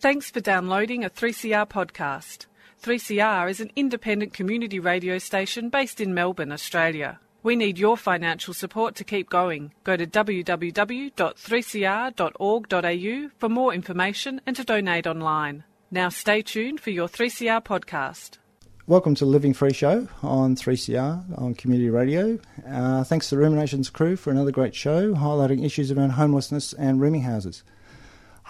Thanks for downloading a 3CR podcast. 3CR is an independent community radio station based in Melbourne, Australia. We need your financial support to keep going. Go to www.3cr.org.au for more information and to donate online. Now stay tuned for your 3CR podcast. Welcome to the Living Free Show on 3CR on Community Radio. Uh, thanks to the Ruminations crew for another great show highlighting issues around homelessness and rooming houses.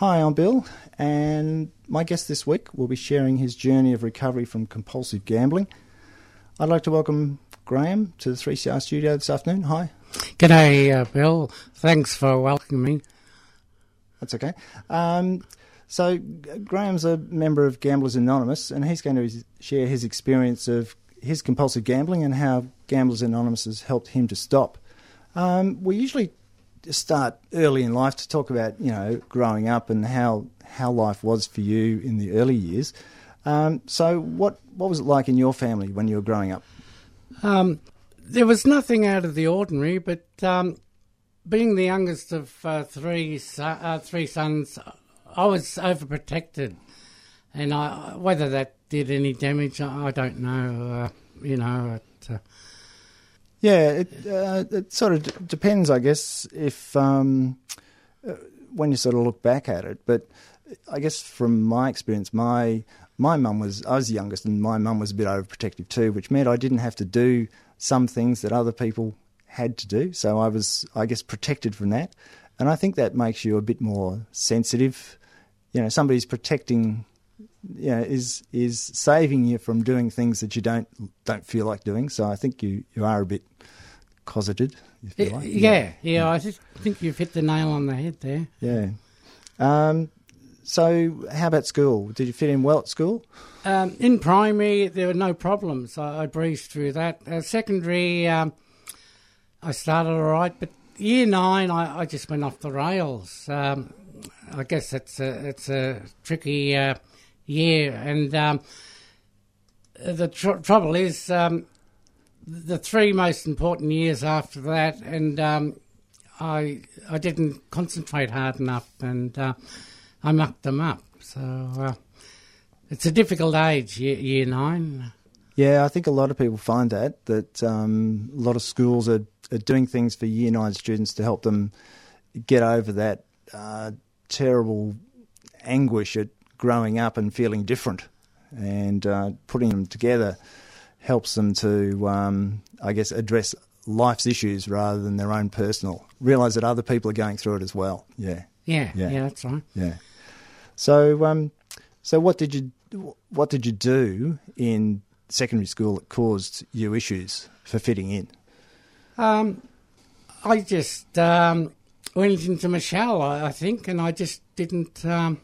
Hi, I'm Bill, and my guest this week will be sharing his journey of recovery from compulsive gambling. I'd like to welcome Graham to the 3CR studio this afternoon. Hi. G'day, uh, Bill. Thanks for welcoming me. That's okay. Um, so, Graham's a member of Gamblers Anonymous, and he's going to share his experience of his compulsive gambling and how Gamblers Anonymous has helped him to stop. Um, we usually start early in life to talk about, you know, growing up and how, how life was for you in the early years. Um, so, what, what was it like in your family when you were growing up? Um, there was nothing out of the ordinary, but um, being the youngest of uh, three uh, three sons, I was overprotected, and I, whether that did any damage, I, don't know. Uh, you know, uh, Yeah, it, uh, it sort of d- depends, I guess, if um, uh, when you sort of look back at it. But I guess from my experience, my my mum was I was the youngest, and my mum was a bit overprotective too, which meant I didn't have to do some things that other people had to do. So I was, I guess, protected from that, and I think that makes you a bit more sensitive. You know, somebody's protecting. You know, is is saving you from doing things that you don't don't feel like doing. So I think you, you are a bit cosseted, if you like. yeah, yeah, I just think you've hit the nail on the head there. Yeah. Um, so, how about school? Did you fit in well at school? Um, in primary, there were no problems. I, I breezed through that. Uh, secondary, um, I started all right, but year nine, I, I just went off the rails. Um, I guess it's a, it's a tricky uh, year, and um, the tr- trouble is um, the three most important years after that, and um, I I didn't concentrate hard enough, and uh, I mucked them up. So uh, it's a difficult age, year, year nine. Yeah, I think a lot of people find that that um, a lot of schools are, are doing things for year nine students to help them get over that uh, terrible anguish at growing up and feeling different, and uh, putting them together helps them to, um, I guess, address life's issues rather than their own personal. Realise that other people are going through it as well. Yeah. Yeah, Yeah. yeah, that's right. Yeah. So, um, so what did you what did you do in secondary school that caused you issues for fitting in? Um, I just um, went into my shell, I, I think, and I just didn't um,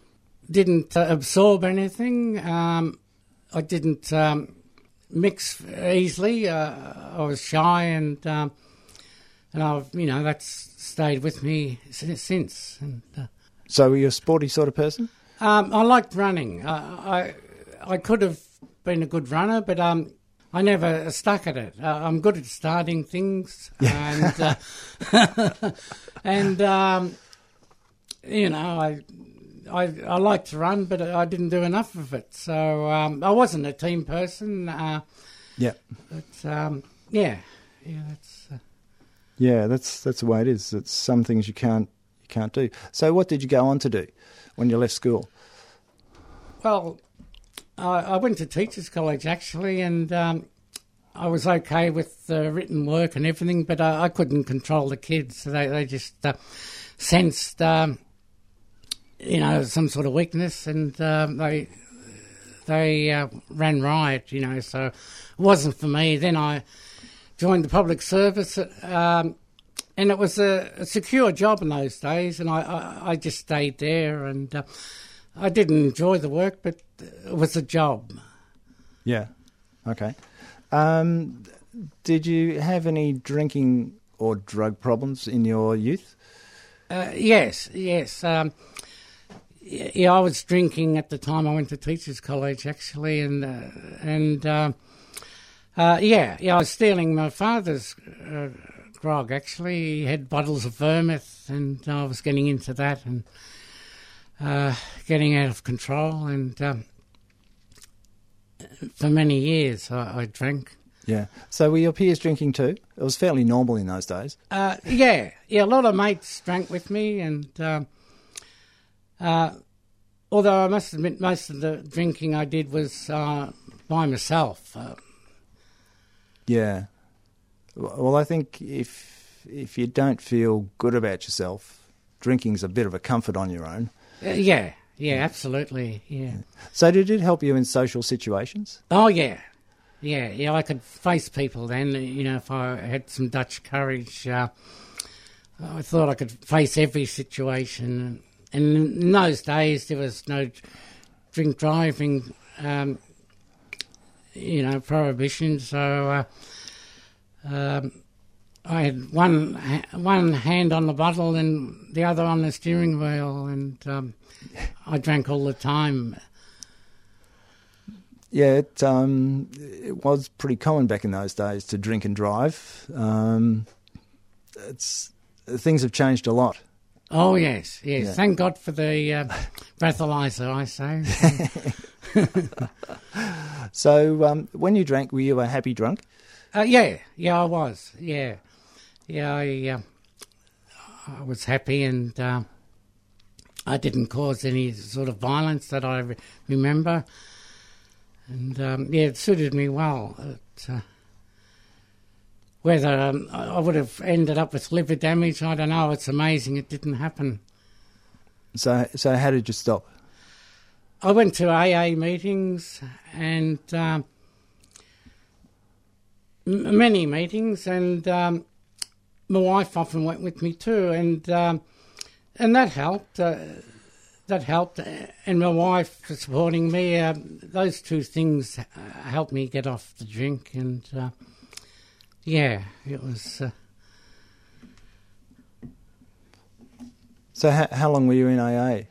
didn't uh, absorb anything. Um, I didn't um, mix easily. Uh, I was shy, and um, and I've you know that's stayed with me since. since. And, uh, So, were you a sporty sort of person? um, I liked running. Uh, I I could have been a good runner, but um, I never stuck at it. Uh, I'm good at starting things, and uh, and um, you know I. I, I like to run, but I didn't do enough of it. So um, I wasn't a team person. Uh, Yeah. but um, yeah, yeah, that's uh, Yeah, that's that's the way it is. It's some things you can't you can't do. So, what did you go on to do when you left school? Well, I, I went to teachers' college actually, and um, I was okay with the written work and everything, but I, I couldn't control the kids. They they just uh, sensed, um, you know, some sort of weakness, and um, they they uh, ran riot. You know, so it wasn't for me. Then I joined the public service. Um, and it was a, a secure job in those days, and I, I, I just stayed there, and uh, I didn't enjoy the work, but it was a job. Yeah. Okay. Um, did you have any drinking or drug problems in your youth? Uh, yes, yes. Um, yeah, I was drinking at the time I went to teachers' college, actually, and uh, and uh, uh, yeah, yeah, I was stealing my father's uh, grog. Actually, he had bottles of vermouth, and I was getting into that, and uh, getting out of control, and um, for many years I, I drank. Yeah. So were your peers drinking too? It was fairly normal in those days. Uh, yeah, yeah. A lot of mates drank with me, and um, uh, although I must admit, most of the drinking I did was uh, by myself. Uh, Yeah. Well, I think if if you don't feel good about yourself, drinking's a bit of a comfort on your own. uh, yeah, yeah, absolutely, yeah. So did it help you in social situations? Oh yeah, yeah, yeah. I could face people then. You know, if I had some Dutch courage, uh, I thought I could face every situation. And in those days, there was no drink driving, um, you know, prohibition. So uh, um, I had one one hand on the bottle and the other on the steering wheel, and um, I drank all the time. Yeah, it um, it was pretty common back in those days to drink and drive. Um, it's things have changed a lot. Oh yes, yes. Yeah. Thank God for the uh, breathalyzer. I say. So um, when you drank, were you a happy drunk? uh, yeah, yeah, I was. Yeah, yeah. I uh, I was happy, and uh, I didn't cause any sort of violence that I re- remember. And um, yeah, it suited me well. It, uh, whether um, I would have ended up with liver damage, I don't know. It's amazing it didn't happen. So so how did you stop? I went to AA meetings and um, m- many meetings, and um, my wife often went with me too, and um, and that helped. Uh, that helped, and my wife for supporting me. Uh, those two things uh, helped me get off the drink, and uh, yeah, it was. Uh, So how, how long were you in AA?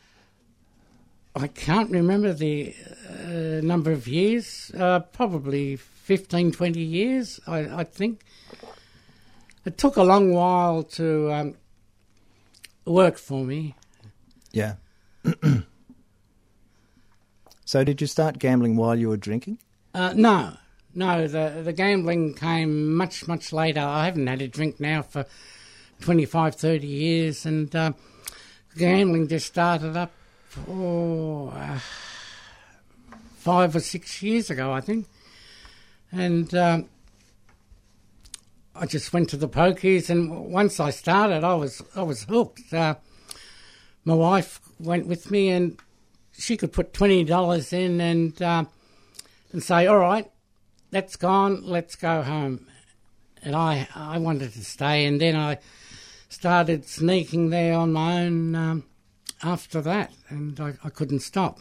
I can't remember the uh, number of years, uh, probably 15, 20 years, I, I think. It took a long while to um, work for me. Yeah. so did you start gambling while you were drinking? Uh, no, no, the, the gambling came much, much later. I haven't had a drink now for 25, 30 years, and uh, gambling just started up oh, uh, five or six years ago, I think. And um, I just went to the pokies, and once I started, I was I was hooked. Uh, my wife went with me, and she could put twenty dollars in, and uh, and say, "All right, that's gone. Let's go home." And I I wanted to stay, and then I started sneaking there on my own um, after that, and I, I couldn't stop.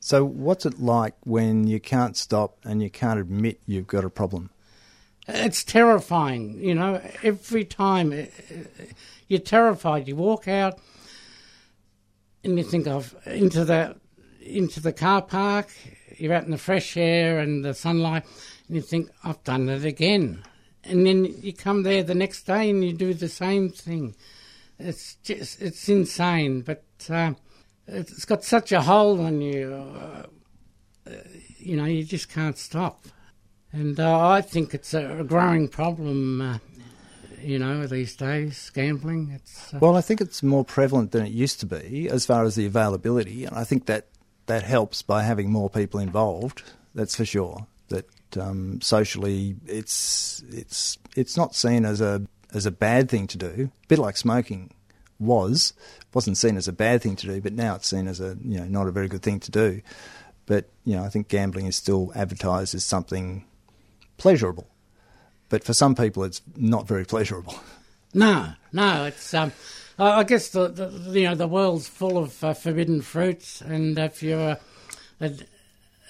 So what's it like when you can't stop and you can't admit you've got a problem? It's terrifying, you know. Every time uh, uh, you're terrified, you walk out and you think of into the into the car park. You're out in the fresh air and the sunlight, and you think, "I've done it again." And then you come there the next day and you do the same thing. It's just it's insane, but uh, it's got such a hold on you. Uh, uh, you know, you just can't stop. And uh, I think it's a, growing problem, uh, you know, these days, gambling. It's uh, Well, I think it's more prevalent than it used to be as far as the availability, and I think that that helps by having more people involved. That's for sure. That um, socially, it's it's it's not seen as a as a bad thing to do. A bit like smoking was wasn't seen as a bad thing to do, but now it's seen as a you know not a very good thing to do. But you know, I think gambling is still advertised as something pleasurable. But for some people, it's not very pleasurable. no, no. It's um, I, I guess the, the you know the world's full of uh, forbidden fruits, and if you're uh, ad-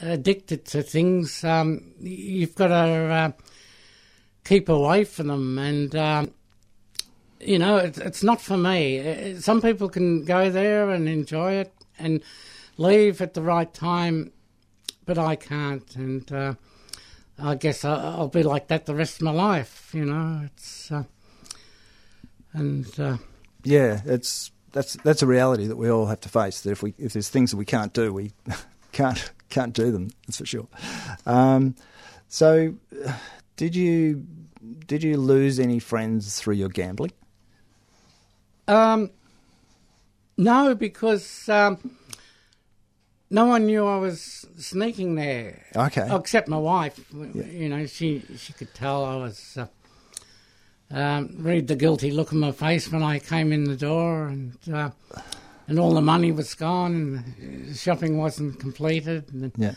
addicted to things, um, you've got to uh, keep away from them. And um, you know, it's, it's not for me. Uh, Some people can go there and enjoy it and leave at the right time, but I can't. And uh, I guess I- I'll be like that the rest of my life. You know, it's uh, and uh, Yeah, it's that's that's a reality that we all have to face. That if we if there's things that we can't do, we can't can't do them. That's for sure. Um, so, did you did you lose any friends through your gambling? Um, no, because um, no one knew I was sneaking there. Okay. Except my wife. You know, she she could tell I was. Uh, um, read the guilty look on my face when I came in the door, and uh, and all the money was gone, and shopping wasn't completed, and Yeah.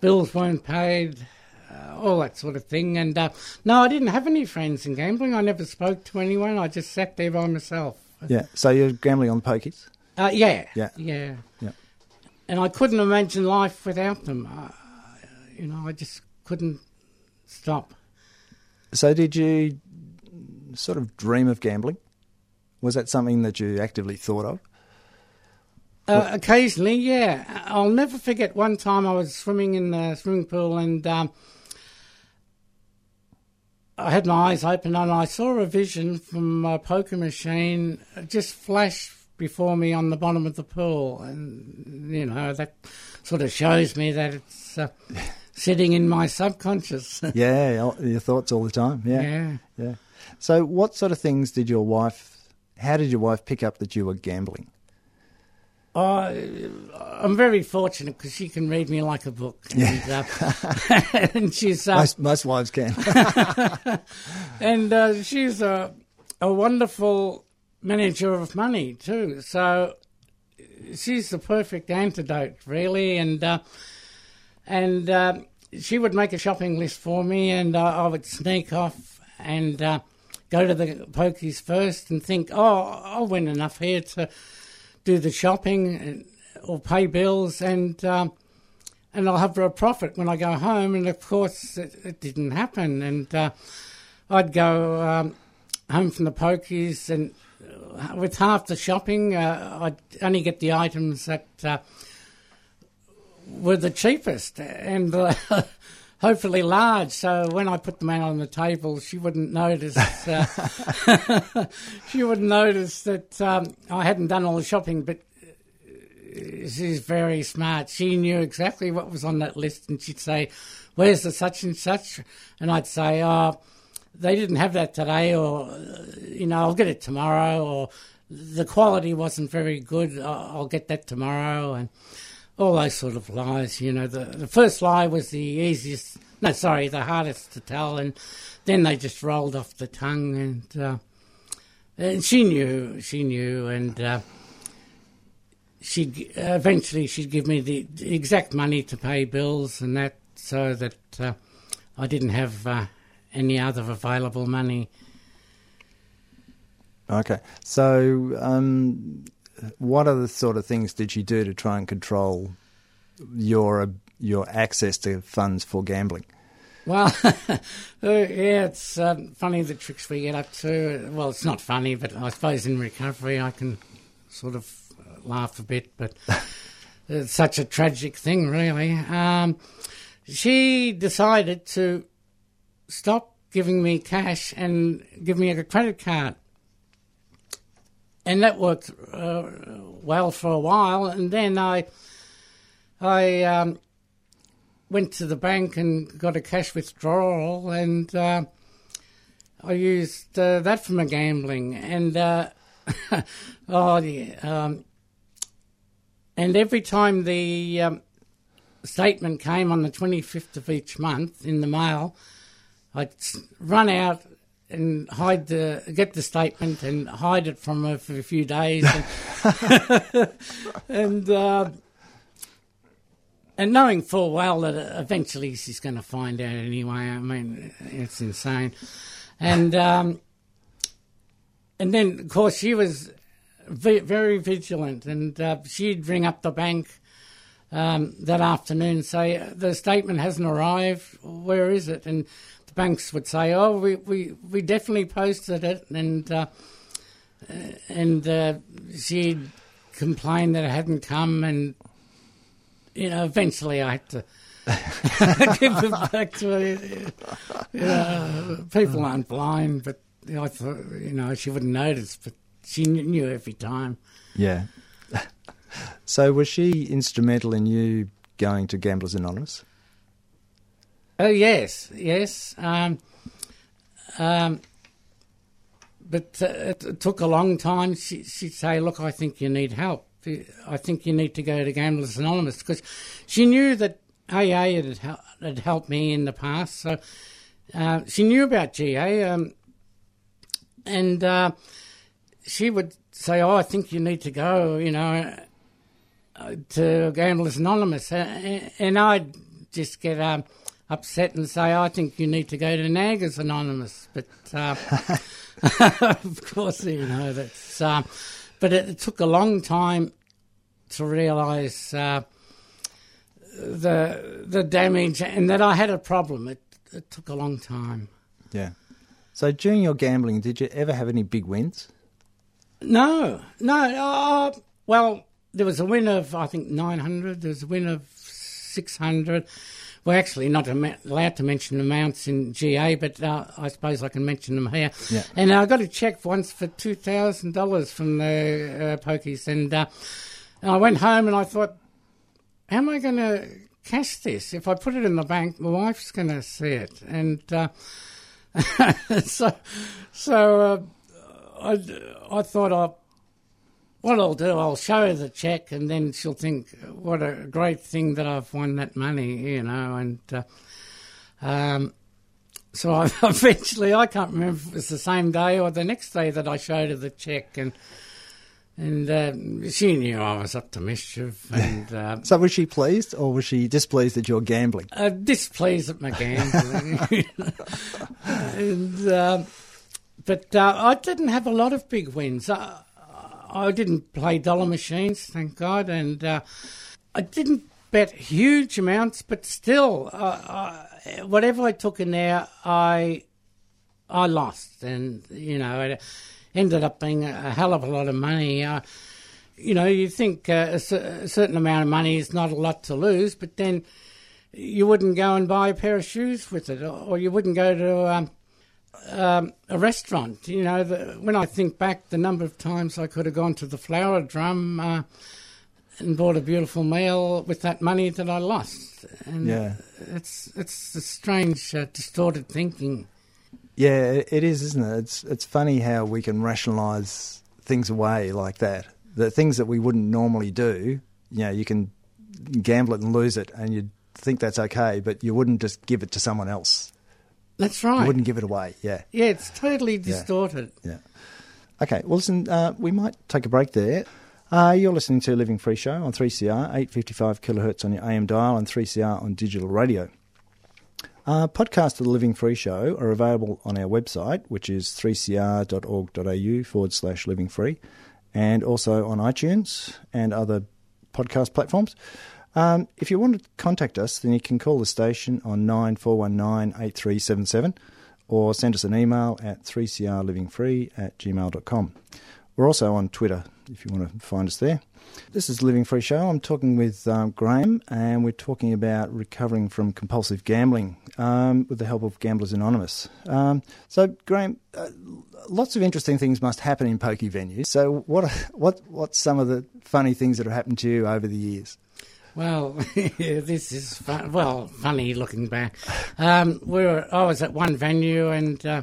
bills weren't paid, uh, all that sort of thing. And uh, no, I didn't have any friends in gambling. I never spoke to anyone. I just sat there by myself. Yeah. So you're gambling on pokies. Uh, yeah, Yeah. yeah, Yeah. And I couldn't imagine life without them. Uh, you know, I just couldn't stop. So did you sort of dream of gambling? Was that something that you actively thought of? Uh, occasionally, yeah. I'll never forget one time I was swimming in the swimming pool and um, I had my eyes open and I saw a vision from my poker machine just flash before me on the bottom of the pool. And, you know, that sort of shows me that it's uh, sitting in my subconscious. Yeah, your thoughts all the time. Yeah, yeah. yeah. So, what sort of things did your wife? How did your wife pick up that you were gambling? Uh, I'm very fortunate because she can read me like a book. And, uh, and she's uh, Most, most wives can. and uh, she's a a wonderful manager of money too. So she's the perfect antidote, really. And uh, and uh, she would make a shopping list for me, and uh, I would sneak off and uh, go to the pokies first and think, oh, I'll win enough here to do the shopping and, or pay bills, and um, and I'll have a profit when I go home. And of course, it, it didn't happen, and uh, I'd go um, home from the pokies and. With half the shopping, uh, I'd only get the items that uh, were the cheapest and uh, hopefully large. So when I put them out on the table, she wouldn't notice. Uh, she wouldn't notice that um, I hadn't done all the shopping. But uh, she's very smart. She knew exactly what was on that list, and she'd say, "Where's the such and such?" And I'd say, "Oh." They didn't have that today, or uh, you know, I'll get it tomorrow, or the quality wasn't very good. I'll I'll get that tomorrow, and all those sort of lies. You know, the the first lie was the easiest. No, sorry, the hardest to tell, and then they just rolled off the tongue. And uh, and she knew, she knew, and uh, she eventually she'd give me the, exact money to pay bills and that, so that uh, I didn't have uh, any other available money. Okay. So, um, what other sort of things did you do to try and control your uh, your access to funds for gambling? Well, uh, yeah, it's um, funny the tricks we get up to. Well, it's not funny, but I suppose in recovery I can sort of uh, laugh a bit, but it's such a tragic thing, really. Um, she decided to stop giving me cash and give me a credit card. And that worked uh, well for a while, and then I, I um, went to the bank and got a cash withdrawal, and uh, I used uh, that for my gambling. And uh, oh yeah, um, and every time the um, statement came on the twenty fifth of each month in the mail, I'd run out and hide the get the statement and hide it from her for a few days, and, and uh, and knowing full well that eventually she's going to find out anyway. I mean, it's insane. And um, and then of course she was ve- very vigilant, and uh, she'd ring up the bank um, that afternoon and say the statement hasn't arrived. Where is it? And banks would say, "Oh, we we, we definitely posted it," and uh, and uh, she'd complain that it hadn't come, and you know, eventually I had to give it back to her. You know, people aren't blind, but I thought, you know, she wouldn't notice, but she knew every time. Yeah. so was she instrumental in you going to Gamblers Anonymous? Oh yes, yes. Um, um, but uh, it, took a long time. She, she'd say, "Look, I think you need help. I think you need to go to Gamblers Anonymous," because she knew that AA had, had helped me in the past. So uh, she knew about GA, um, and uh, she would say, "Oh, I think you need to go," you know, uh, to Gamblers Anonymous, and I'd just get um, upset and say, "I think you need to go to Naggers Anonymous," but uh, of course, you know that's. Um, but it, it, took a long time to realise uh, the the damage and that I had a problem. It, it took a long time. Yeah. So during your gambling, did you ever have any big wins? No, no. Uh, well, there was a win of I think nine hundred. There was a win of six hundred. Well, actually, not allowed to mention amounts in GA, but uh, I suppose I can mention them here. Yeah. And I got a check once for two thousand dollars from the uh, pokies, and, uh, I went home and I thought, how am I going to cash this? If I put it in the bank, my wife's going to see it, and uh, so so uh, I I thought I what I'll do, I'll show her the check, and then she'll think, "What a great thing that I've won that money," you know. And uh, um, so I, eventually, I can't remember if it was the same day or the next day that I showed her the check, and and uh, she knew I was up to mischief. And uh, so, was she pleased, or was she displeased at your gambling? Uh, displeased at my gambling, and. Um, but uh, I didn't have a lot of big wins. I didn't play dollar machines, thank God, and uh, I didn't bet huge amounts, but still, uh, whatever I took in there, I I lost, and you know, it ended up being a hell of a lot of money. Uh, you know, you think uh, a, a, certain amount of money is not a lot to lose, but then you wouldn't go and buy a pair of shoes with it, or, you wouldn't go to um, um, a restaurant. You know, the, when I think back, the number of times I could have gone to the Flower Drum uh, and bought a beautiful meal with that money that I lost. And yeah, it's it's a strange, uh, distorted thinking. Yeah, it is, isn't it? It's it's funny how we can rationalise things away like that. The things that we wouldn't normally do, you know, you can gamble it and lose it, and you'd think that's okay, but you wouldn't just give it to someone else. That's right. You wouldn't give it away. Yeah. Yeah, it's totally distorted. Yeah. yeah. Okay. Well, listen, uh, we might take a break there. Uh, you're listening to Living Free Show on 3CR, 855 kilohertz on your AM dial and 3CR on digital radio. Uh, podcasts of the Living Free Show are available on our website, which is 3cr.org.au forward slash living free, and also on iTunes and other podcast platforms. Um, if you want to contact us, then you can call the station on 9419 8377 or send us an email at 3crlivingfree at gmail.com. We're also on Twitter if you want to find us there. This is Living Free Show. I'm talking with um, Graham, and we're talking about recovering from compulsive gambling um, with the help of Gamblers Anonymous. Um, so, Graham, uh, lots of interesting things must happen in pokey venues. So, what what what's some of the funny things that have happened to you over the years? Well, this is well funny looking back. Um, we were I was at one venue and uh,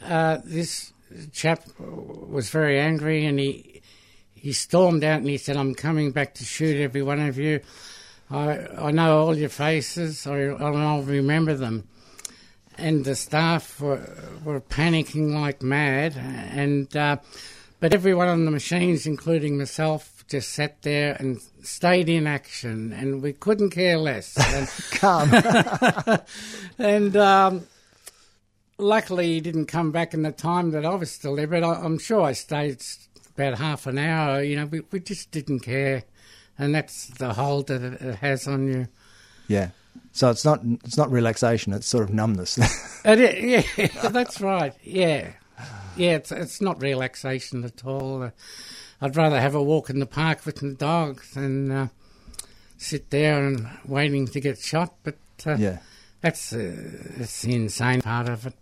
uh, this chap was very angry and he he stormed out and he said, "I'm coming back to shoot every one of you. I I know all your faces. I I'll remember them." And the staff were were panicking like mad, and uh, but everyone on the machines, including myself, just sat there and stayed in action, and we couldn't care less. And, Calm. and um, luckily, he didn't come back in the time that I was still there. But I, am sure I stayed about half an hour. You know, we, we just didn't care, and that's the hold that it, has on you. Yeah. So it's not it's not relaxation; it's sort of numbness. it, yeah, that's right. Yeah, yeah. It's it's not relaxation at all. I'd rather have a walk in the park with the dog than uh, sit there and waiting to get shot. But uh, yeah, that's uh, that's the insane part of it.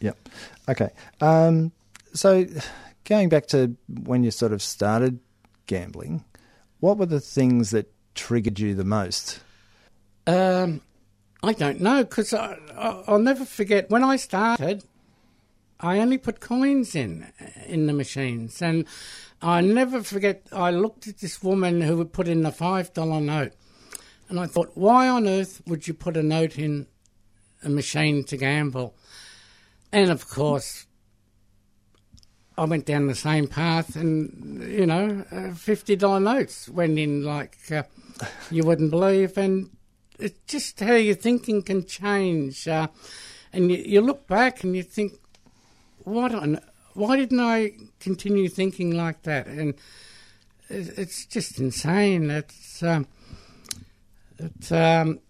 Yep. Okay. Um, so, going back to when you sort of started gambling, what were the things that triggered you the most? Um, I don't know because I'll never forget when I started. I only put coins in in the machines, and I never forget. I looked at this woman who would put in a five dollar note, and I thought, why on earth would you put a note in a machine to gamble? And of course, I went down the same path, and you know, uh, fifty dollar notes went in like uh, you wouldn't believe, and it's just how your thinking can change. Uh, and you, you, look back and you think, what on? Why didn't I continue thinking like that? And it's just insane. It's um, it's um,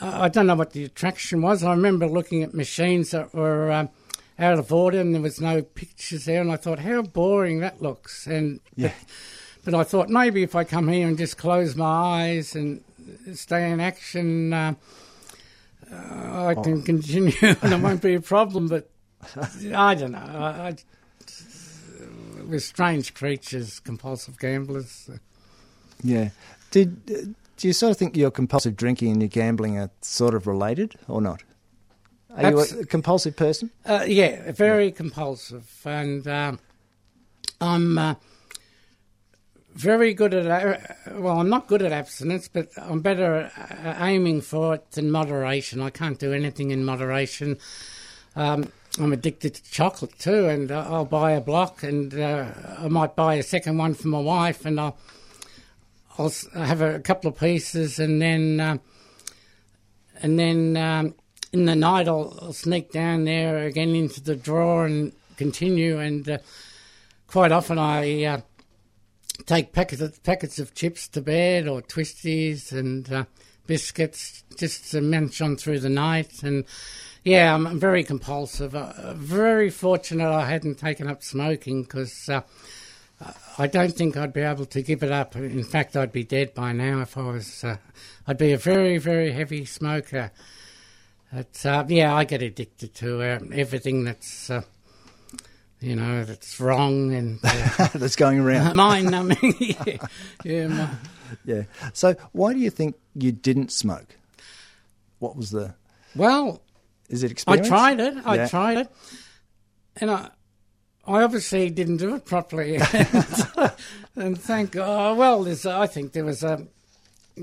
I don't know what the attraction was. I remember looking at machines that were um, out of order and there was no pictures there, and I thought, how boring that looks. And yeah. but, but I thought maybe if I come here and just close my eyes and stay in action, uh, uh, I can oh. continue and it won't be a problem. But I don't know. I, I, we're strange creatures, compulsive gamblers. Yeah. Did do you sort of think your compulsive drinking and your gambling are sort of related or not? Are Abs- you a compulsive person? Uh, yeah, very yeah. compulsive, and um, I'm uh, very good at. Uh, well, I'm not good at abstinence, but I'm better at aiming for it than moderation. I can't do anything in moderation. Um, I'm addicted to chocolate too, and uh, I'll buy a block, and uh, I might buy a second one for my wife, and I'll I'll have a couple of pieces, and then uh, and then um, in the night I'll, I'll, sneak down there again into the drawer and continue. And uh, quite often I uh, take packets of, packets of chips to bed or twisties and uh, biscuits just to munch on through the night. And yeah, I'm very compulsive. Uh, very fortunate I hadn't taken up smoking because. Uh, I don't think I'd be able to give it up. In fact, I'd be dead by now if I was. Uh, I'd be a very, very heavy smoker. It's, uh, yeah, I get addicted to uh, everything that's, uh, you know, that's wrong and uh, that's going around. mind numbing. yeah, yeah, my... yeah. So, why do you think you didn't smoke? What was the? Well, is it experience? I tried it. I yeah. tried it, and I. I obviously didn't do it properly, and thank God. Well, I think there was a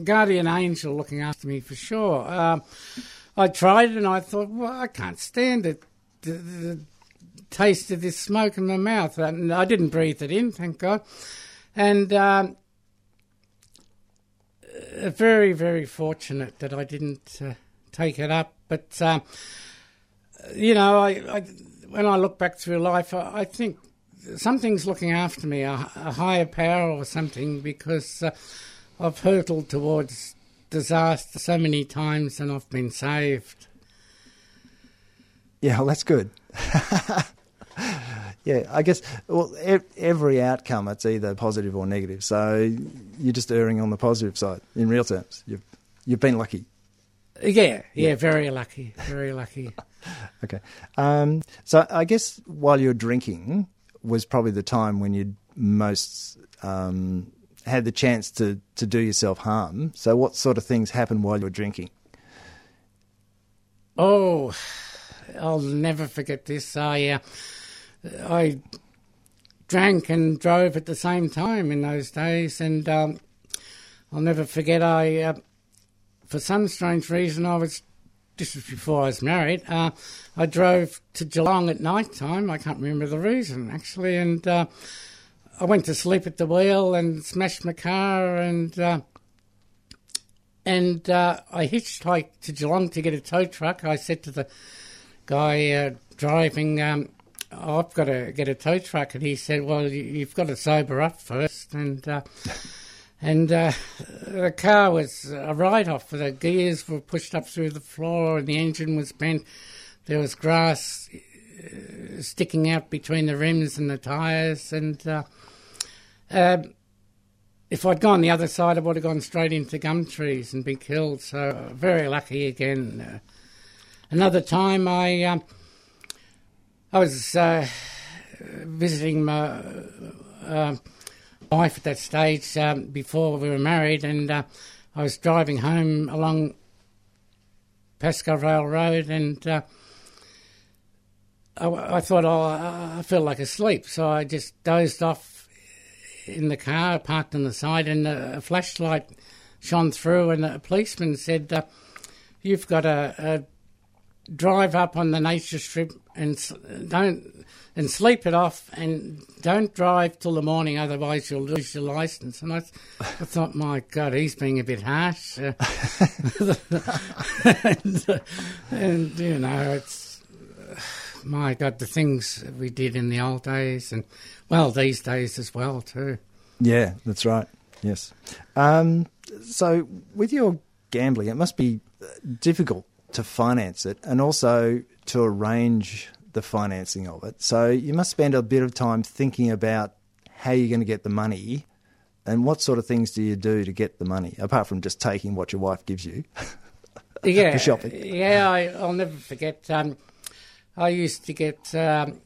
guardian angel looking after me for sure. Uh, I tried it and I thought, well, I can't stand it. The, the, taste of this smoke in my mouth. And I didn't breathe it in, thank God. And um, uh, very, very fortunate that I didn't uh, take it up. But, uh, you know, I, I, when I look back through life, I, I think something's looking after me, a, a, higher power or something, because uh, I've hurtled towards disaster so many times and I've been saved. Yeah, well, that's good. yeah, I guess well, every outcome it's either positive or negative. So you're just erring on the positive side in real terms. You've you've been lucky. Yeah, yeah, yeah. very lucky, very lucky. okay, um, so I guess while you're drinking was probably the time when you'd most um, had the chance to, to do yourself harm. So, what sort of things happened while you were drinking? Oh, I'll never forget this. I uh, I drank and drove at the same time in those days, and um, I'll never forget. I, uh, for some strange reason, I was. This was before I was married. Uh, I drove to Geelong at night time. I can't remember the reason actually, and uh, I went to sleep at the wheel and smashed my car and uh, and uh, I hitchhiked to Geelong to get a tow truck. I said to the guy uh, driving, um, oh, "I've got to get a tow truck," and he said, "Well, you've got to sober up first. And uh, and uh, the car was a write-off. The gears were pushed up through the floor, and the engine was bent. There was grass uh, sticking out between the rims and the tyres, and uh, um, if I'd gone the other side, I would have gone straight into gum trees and been killed. So very lucky again. Uh, another time, I um, I was uh, visiting my uh, wife at that stage um, before we were married, and uh, I was driving home along Pascoe Vale Road, and uh, I, I, thought, oh, I feel like asleep, so I just dozed off in the car, parked on the side, and a, flashlight shone through, and a policeman said, uh, "You've got a, drive up on the nature strip and don't and sleep it off and don't drive till the morning, otherwise you'll lose your license. And I, I thought, my God, he's being a bit harsh. And, and, you know, it's my God, the things we did in the old days, and well, these days as well too. Yeah, that's right. Yes. Um, so with your gambling, it must be difficult to finance it and also to arrange the financing of it. So you must spend a bit of time thinking about how you're going to get the money and what sort of things do you do to get the money apart from just taking what your wife gives you yeah, for shopping. Yeah, I, will never forget. Um, I used to get. Um,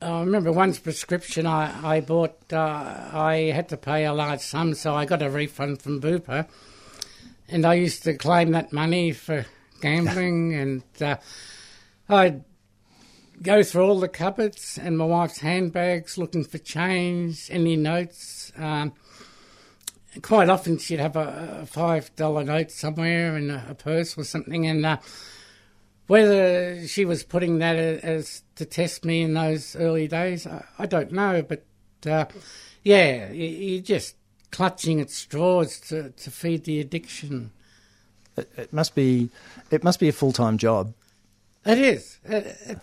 I remember one's prescription I, I bought, uh, I had to pay a large sum, so I got a refund from Bupa. And I used to claim that money for gambling, and uh, I'd go through all the cupboards and my wife's handbags looking for change, any notes. Um, quite often she'd have a, a five dollar note somewhere in a, a, purse or something, and uh, whether she was putting that as to test me in those early days, I, I don't know. But uh, yeah, you, you're just clutching at straws to, to feed the addiction. It, it must be, it must be a full time job. It is. It,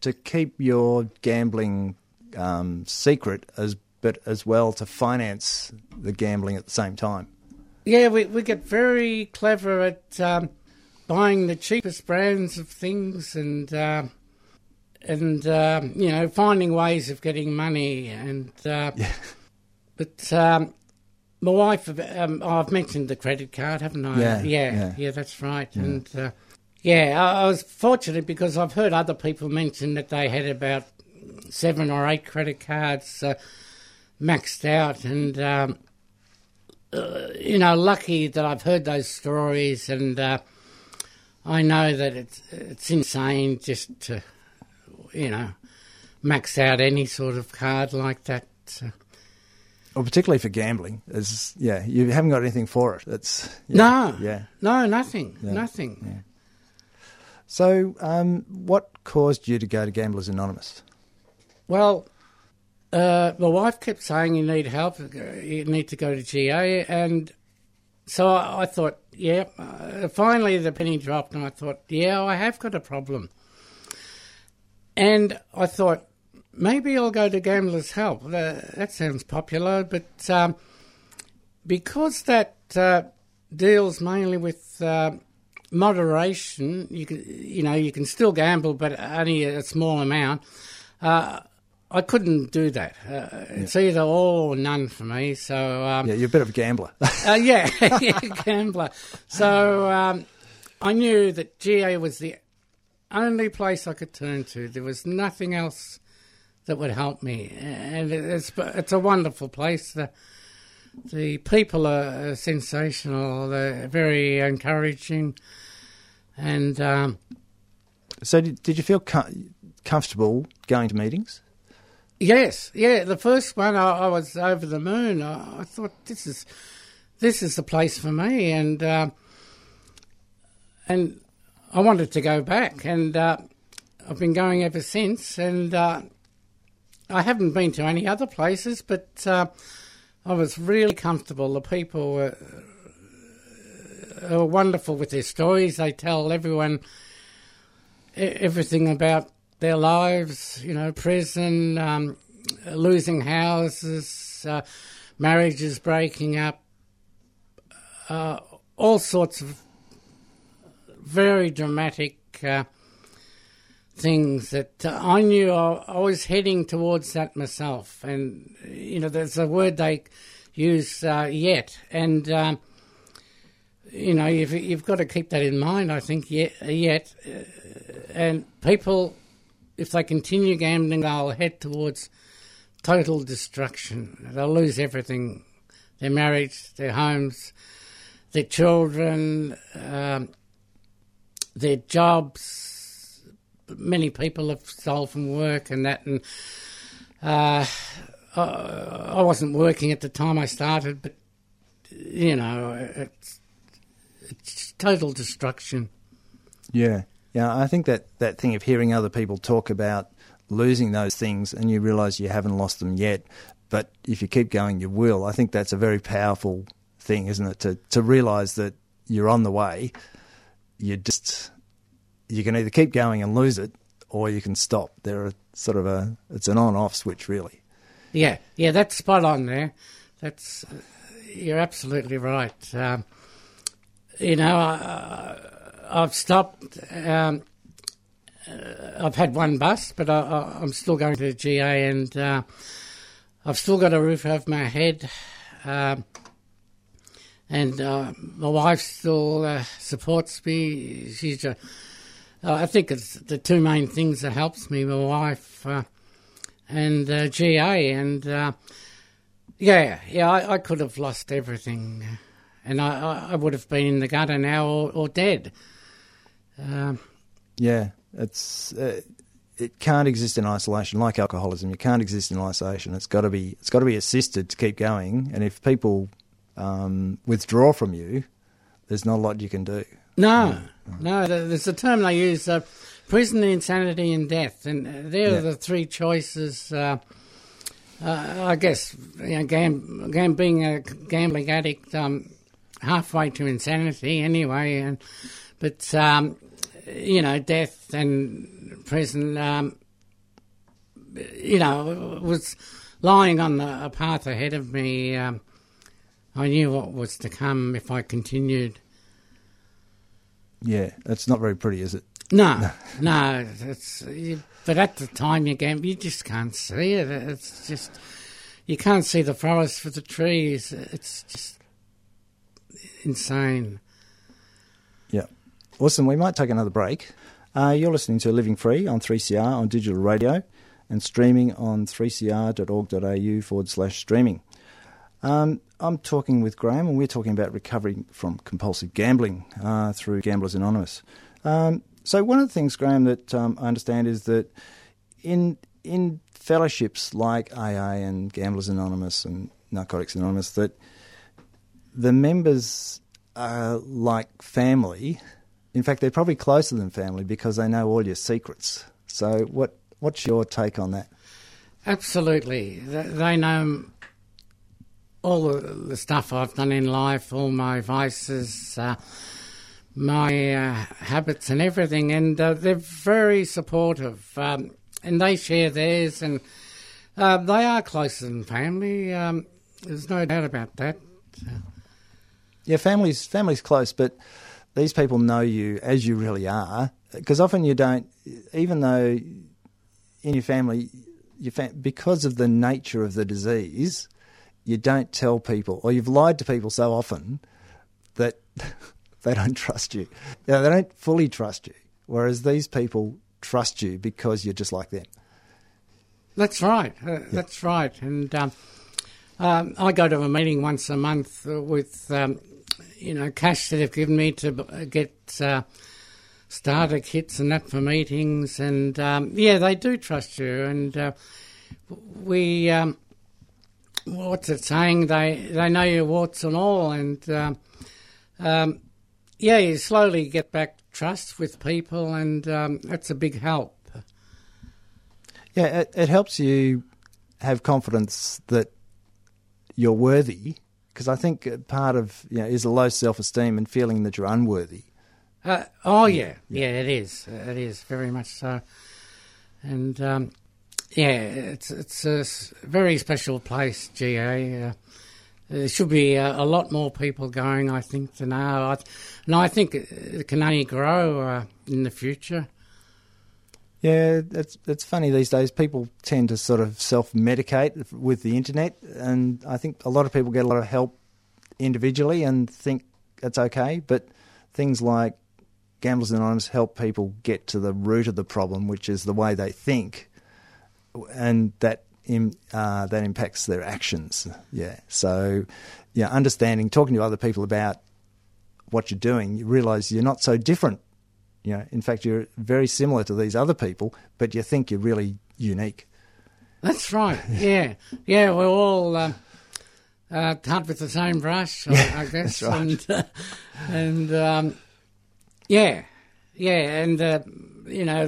to keep your gambling um, secret, as but as well to finance the gambling at the same time. Yeah, we we get very clever at um, buying the cheapest brands of things and. Uh, and uh, you know, finding ways of getting money, and uh, yeah. but um, my wife, um, I've mentioned the credit card, haven't I? Yeah, yeah, yeah, yeah that's right. Yeah. And uh, yeah, I, I, was fortunate because I've heard other people mention that they had about seven or eight credit cards uh, maxed out, and um, uh, you know, lucky that I've heard those stories, and uh, I know that it's it's insane just to you know max out any sort of card like that. So. Well, particularly for gambling, is yeah, you haven't got anything for it. It's yeah, no, yeah, no, nothing, yeah, nothing. Yeah. So, um, what caused you to go to Gamblers Anonymous? Well, uh, my wife kept saying you need help, you need to go to GA, and so I, I thought, yeah. Uh, finally, the penny dropped, and I thought, yeah, I have got a problem. And I thought, maybe I'll go to Gamblers Help. Uh, that sounds popular, but um, because that uh, deals mainly with uh, moderation, you can, you know, you can still gamble, but only a small amount. Uh, I couldn't do that. Uh, yeah. It's either all or none for me. So um, yeah, you're a bit of a gambler. uh, yeah, yeah, gambler. So um, I knew that GA was the only place I could turn to. There was nothing else that would help me, and it's it's a wonderful place. The, the people are sensational. They're very encouraging, and um, so did, did you feel com- comfortable going to meetings? Yes, yeah. The first one, I, I was over the moon. I, I, thought this is this is the place for me, and uh, and I wanted to go back, and uh, I've been going ever since. And uh, I haven't been to any other places, but uh, I was really comfortable. The people were, wonderful with their stories. They tell everyone everything about their lives, you know, prison, um, losing houses, uh, marriages breaking up, uh, all sorts of very dramatic uh, things that uh, I knew I, I, was heading towards that myself. And, you know, there's a word they use uh, yet. And, um, you know, you've, you've got to keep that in mind, I think, yet. yet. Uh, and people if they continue gambling, they'll head towards total destruction. They'll lose everything their marriage, their homes, their children, um, their jobs. Many people have stolen work and that. And uh, I wasn't working at the time I started, but you know, it's, it's total destruction. Yeah, yeah. I think that that thing of hearing other people talk about losing those things and you realise you haven't lost them yet, but if you keep going, you will. I think that's a very powerful thing, isn't it? To to realise that you're on the way. You just you can either keep going and lose it, or you can stop. There are sort of a it's an on-off switch, really. Yeah, yeah, that's spot on there. That's you're absolutely right. Um, you know, I, have stopped. Um, uh, I've had one bus, but I, am still going to the GA, and uh, I've still got a roof over my head. Um, and uh, my wife still uh, supports me. She's a, uh, I think it's the two main things that helps me: my wife uh, and GA. And yeah, yeah, I, I, could have lost everything, and I, I, would have been in the gutter now or, or dead. Um, yeah, it's uh, it can't exist in isolation. Like alcoholism, you can't exist in isolation. It's got to be it's got to be assisted to keep going. And if people um, withdraw from you, there's not a lot you can do. No, no. There's a term they use: uh, prison, insanity, and death, and uh, they're yeah. the three choices. Uh, uh, I guess you know, gam- gam- being a gambling addict, um, halfway to insanity anyway, and but um, you know, death and prison, um, you know, was lying on the, path ahead of me. Um, I knew what was to come if I continued. Yeah, it's not very pretty, is it? No, no. It's, but at the time you gamble, you just can't see it. It's just you can't see the forest for the trees. It's just insane. Yeah, awesome. We might take another break. Uh, you're listening to Living Free on 3CR on digital radio and streaming on 3cr.org.au forward slash streaming. Um, I'm talking with Graham, and we're talking about recovering from compulsive gambling uh, through Gamblers Anonymous. Um, so, one of the things, Graham, that um, I understand is that in in fellowships like AA and Gamblers Anonymous and Narcotics Anonymous, that the members are like family in fact, they're probably closer than family because they know all your secrets. So, what what's your take on that? Absolutely, they know all the stuff I've done in life, all my vices, uh, my uh, habits, and everything, and uh, they're very supportive. Um, and they share theirs, and uh, they are closer than family. Um, there's no doubt about that. Yeah, family's family's close, but these people know you as you really are, because often you don't, even though in your family, your because of the nature of the disease, you don't tell people, or you've lied to people so often that they don't trust you. you know, they don't fully trust you, whereas these people trust you because you're just like them. That's right. Uh, yeah. That's right. And um, um, I go to a meeting once a month with um, you know, cash that they've given me to get uh, starter kits and that for meetings. And um, yeah, they do trust you. And uh, we, um, what's it saying? They they know your warts and all. And um, um yeah, you slowly get back trust with people, and um, that's a big help. Yeah, it, it helps you have confidence that you're worthy because I think part of you know, is a low self esteem and feeling that you're unworthy. Uh, oh yeah. yeah, yeah, it is. It is very much so, and um, yeah, it's it's a very special place, GA. Uh, there should be a, a, lot more people going, I think, than know. I, and I think it can only grow uh, in the future. Yeah, it's it's funny these days. People tend to sort of self medicate with the internet, and I think a lot of people get a lot of help individually and think it's okay. But things like Gamblers Anonymous help people get to the root of the problem, which is the way they think, and that uh, that impacts their actions. Yeah. So, yeah, understanding, talking to other people about what you're doing, you realise you're not so different. You know, in fact, you're very similar to these other people, but you think you're really unique. That's right. Yeah, yeah. We're all uh, uh, cut with the same brush, I, I guess. right. And uh, and um, yeah, yeah, and uh, you know,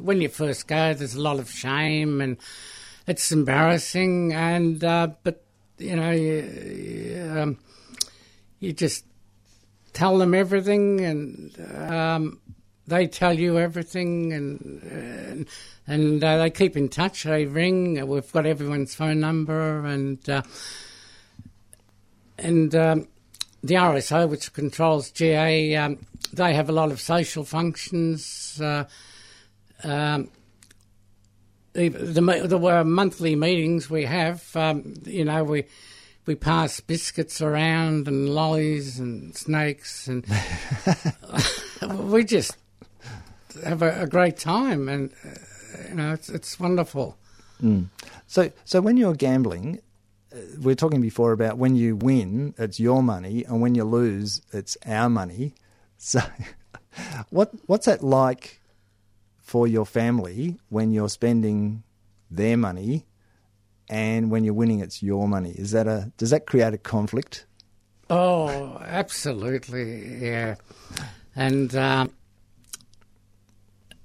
when you first go, there's a lot of shame and it's embarrassing, and uh, but you know, you, you, um, you just tell them everything, and um, they tell you everything, and and, and uh, they keep in touch. They ring. We've got everyone's phone number, and uh, and um, the RSO, which controls GA, um, they have a lot of social functions. Uh, um, the, the, the uh, monthly meetings we have, um, you know, we we pass biscuits around and lollies and snakes, and we just have a, a great time, and uh, you know, it's it's wonderful. Mm. So, so when you're gambling, we are talking before about when you win, it's your money, and when you lose, it's our money. So, what what's that like for your family when you're spending their money, and when you're winning, it's your money? Is that a does that create a conflict? Oh, absolutely, yeah. And um,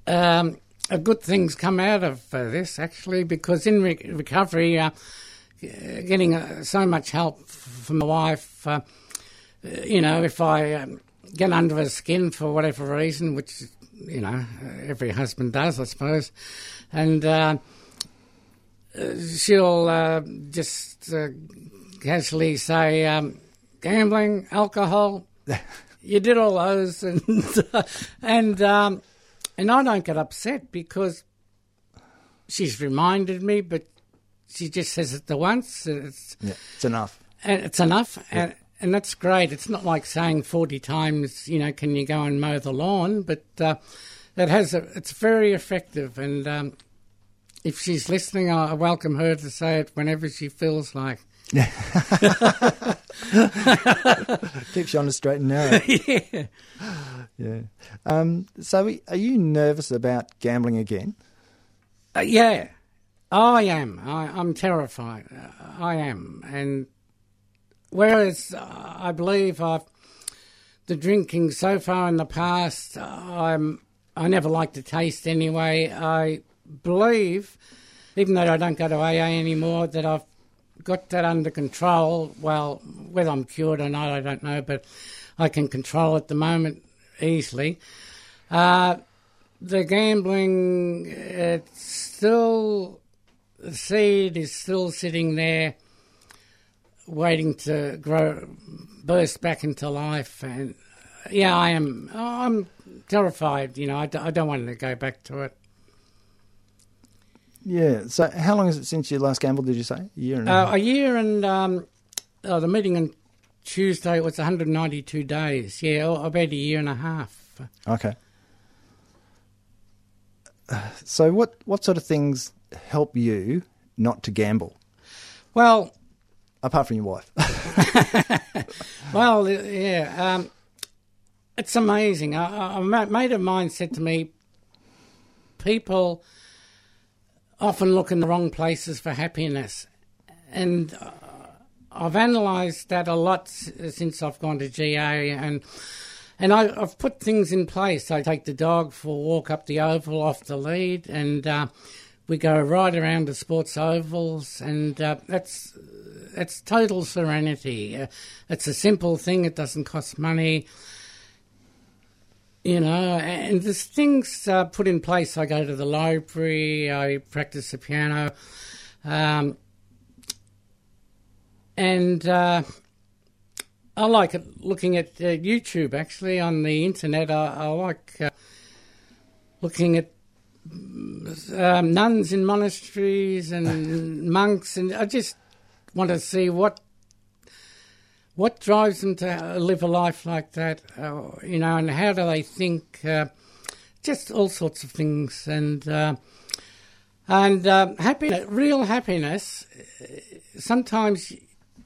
um, a good things come out of uh, this actually, because in re- recovery, uh, getting uh, so much help from my wife, uh, you know, if I um, get under her skin for whatever reason, which you know every husband does, I suppose, and uh, she'll uh, just casually say, um, "Gambling, alcohol." you did all those, and and um, and I don't get upset because she's reminded me, but she just says it the once. It's, yeah, it's enough. And it's enough. Yeah. And, and that's great. It's not like saying 40 times, you know, can you go and mow the lawn? But uh, it has a, it's very effective. And um, if she's listening, I welcome her to say it whenever she feels like. Keeps you on the straight and narrow. yeah. Yeah. Um, so, are you nervous about gambling again? Uh, yeah. I am. I, am terrified. Uh, I am. And whereas uh, I believe I've the drinking so far in the past, uh, I'm I never like to taste anyway. I believe, even though I don't go to AA anymore, that I've got that under control. Well, whether I'm cured or not, I don't know, but I can control at the moment easily. Uh, the gambling, it's still, the seed is still sitting there waiting to grow, burst back into life. And yeah, I am, I'm terrified, you know, I d- I don't want to go back to it. Yeah. So, how long is it since you last gambled? Did you say a year? And a, uh, a year and um, oh, the meeting on Tuesday was 192 days. Yeah, about a year and a half. Okay. So, what what sort of things help you not to gamble? Well, apart from your wife. well, yeah, um, it's amazing. A, a mate of mine said to me, people often look in the wrong places for happiness, and uh, I've analysed that a lot since I've gone to GA and. And I, have put things in place. I take the dog for a walk up the oval off the lead, and uh, we go right around the sports ovals, and uh, that's that's total serenity. Uh, it's a simple thing; it doesn't cost money, you know. And there's things uh, put in place. I go to the library. I practice the piano, um, and uh, I like it looking at uh, YouTube. Actually, on the internet, I, I like uh, looking at um, nuns in monasteries and monks, and I just want to see what what drives them to live a life like that? Uh, you know, and how do they think? Uh, just all sorts of things, and uh, and um, happiness, real happiness. Sometimes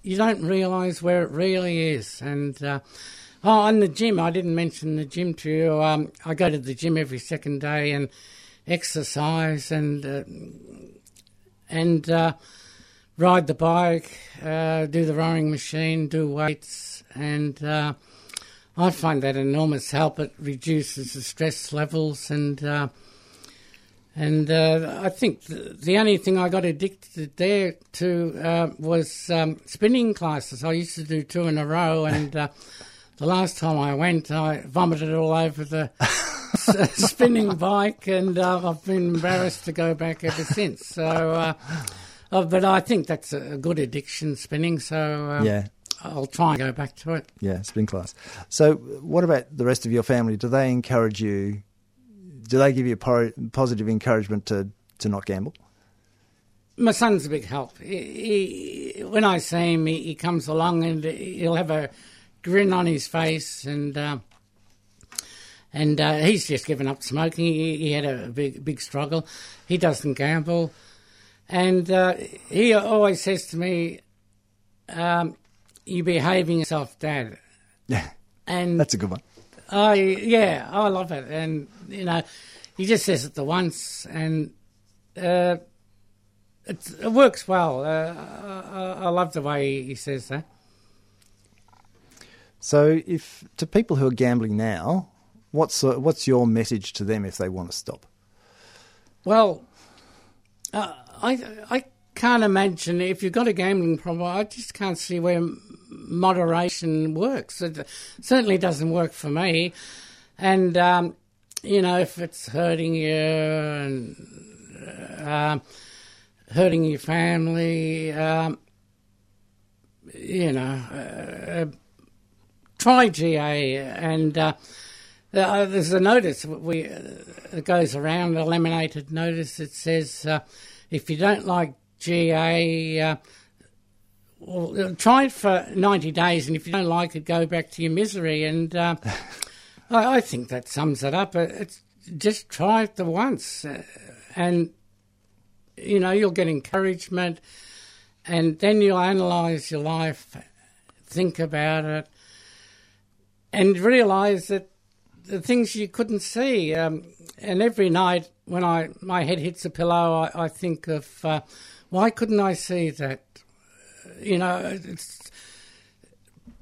you don't realise where it really is, and. Uh, oh, and the gym. I didn't mention the gym to you. Um, I go to the gym every second day and exercise and uh, and uh, ride the bike, uh, do the rowing machine, do weights, and uh, I find that enormous help. It reduces the stress levels, and uh, and I think the, only thing I got addicted there to was um, spinning classes. I used to do two in a row, and the last time I went, I vomited all over the. spinning bike, and uh, I've been embarrassed to go back ever since. So, Oh, but I think that's a good addiction, spinning. So um, yeah, I'll try and go back to it. Yeah, spin class. So, what about the rest of your family? Do they encourage you? Do they give you positive encouragement to to not gamble? My son's a big help. He, he, when I see him, he, he, comes along and he'll have a grin on his face, and uh, and uh, he's just given up smoking. He, he, had a big big struggle. He doesn't gamble. And uh, he always says to me, um, "You behaving yourself, Dad." Yeah, and that's a good one. I yeah, I love it, and you know, he just says it the once, and uh, it, it, works well. Uh, I, I, love the way he says that. So, if to people who are gambling now, what's uh, what's your message to them if they want to stop? Well, uh, I I can't imagine if you've got a gambling problem. I just can't see where moderation works. It certainly doesn't work for me. And um, you know, if it's hurting you and uh, hurting your family, um, you know, uh, try GA and. Uh, uh, there's a notice we uh, goes around, a laminated notice that says uh, if you don't like GA, uh, well, try it for 90 days, and if you don't like it, go back to your misery. And uh, I, I, think that sums it up. It's just try it the once, uh, and you know you'll get encouragement, and then you'll analyse your life, think about it, and realise that the things you couldn't see. Um, and every night when I my head hits the pillow, I, I think of uh, why couldn't I see that? You know,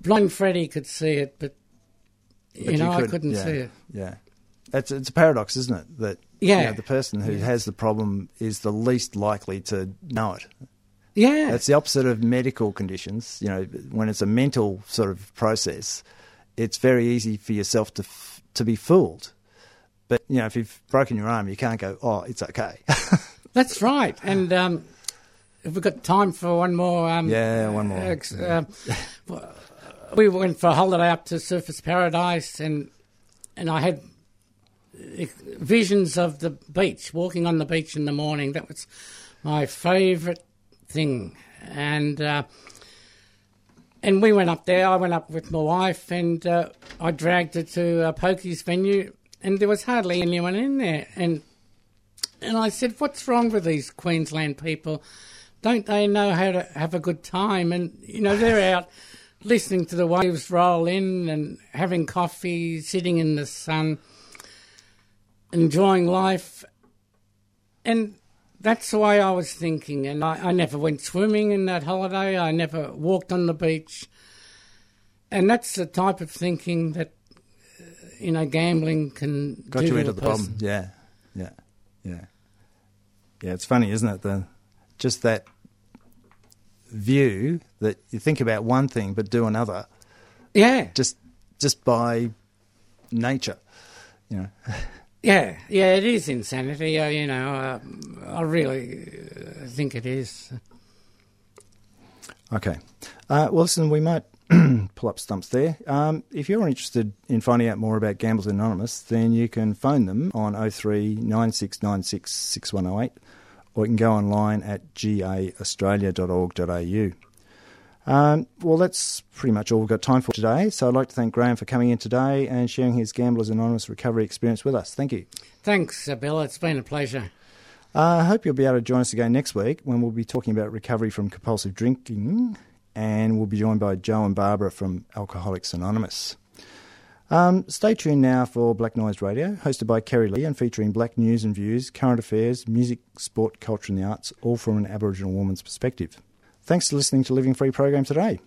blind Freddie could see it, but you but know you could, I couldn't yeah, see it. Yeah, it's it's a paradox, isn't it? That yeah, you know, the person who yeah. has the problem is the least likely to know it. Yeah, that's the opposite of medical conditions. You know, when it's a mental sort of process, it's very easy for yourself to f- to be fooled but you know, if you've broken your arm, you can't go, "Oh, it's okay." That's right. And um, have we got time for one more? Um, yeah, one more. Uh, we went for a holiday up to Surfers Paradise, and and I had visions of the beach, walking on the beach in the morning. That was my favourite thing, and. Uh, and we went up there. I went up with my wife, and uh, I dragged her to a pokies venue, and there was hardly anyone in there. And and I said, "What's wrong with these Queensland people? Don't they know how to have a good time?" And you know, they're out listening to the waves roll in and having coffee, sitting in the sun, enjoying life. And that's the way I was thinking. And I, I never went swimming in that holiday. I never walked on the beach. And that's the type of thinking that uh, you know, gambling can got you into the problem. Yeah, yeah, yeah, yeah. It's funny, isn't it? The just that view that you think about one thing but do another. Yeah, just just by nature, you know. Yeah, yeah, it is insanity. Uh, you know, uh, I really uh, think it is. Okay. Uh, well, listen, we might pull up stumps there. Um, if you're interested in finding out more about Gamblers Anonymous, then you can phone them on 03 9696 6108 or you can go online at gaaustralia.org.au. Um, well, that's pretty much all we've got time for today. So I'd like to thank Graham for coming in today and sharing his Gamblers Anonymous recovery experience with us. Thank you. Thanks, Bill. It's been a pleasure. Uh, I hope you'll be able to join us again next week when we'll be talking about recovery from compulsive drinking, and we'll be joined by Joe and Barbara from Alcoholics Anonymous. Um, stay tuned now for Black Noise Radio, hosted by Kerry Lee and featuring black news and views, current affairs, music, sport, culture, and the arts, all from an Aboriginal woman's perspective. Thanks for listening to Living Free program today.